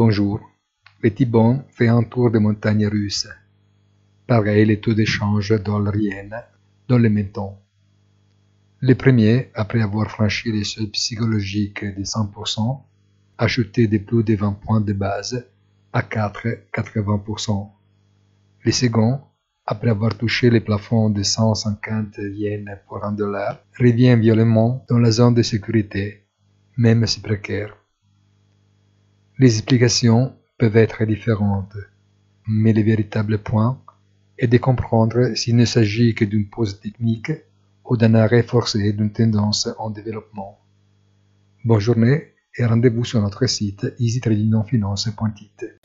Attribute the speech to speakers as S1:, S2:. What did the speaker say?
S1: Bonjour. Petit Bon fait un tour des montagnes russes. Pareil les taux d'échange dollar-yen dans le même temps. Le premier, après avoir franchi les seuils psychologiques des 100%, a chuté de plus de 20 points de base à 4,80%. Le second, après avoir touché les plafonds de 150 yens pour un dollar, revient violemment dans la zone de sécurité, même si précaire. Les explications peuvent être différentes, mais le véritable point est de comprendre s'il ne s'agit que d'une pause technique ou d'un arrêt forcé d'une tendance en développement. Bonne journée et rendez-vous sur notre site easytradingfinance.it.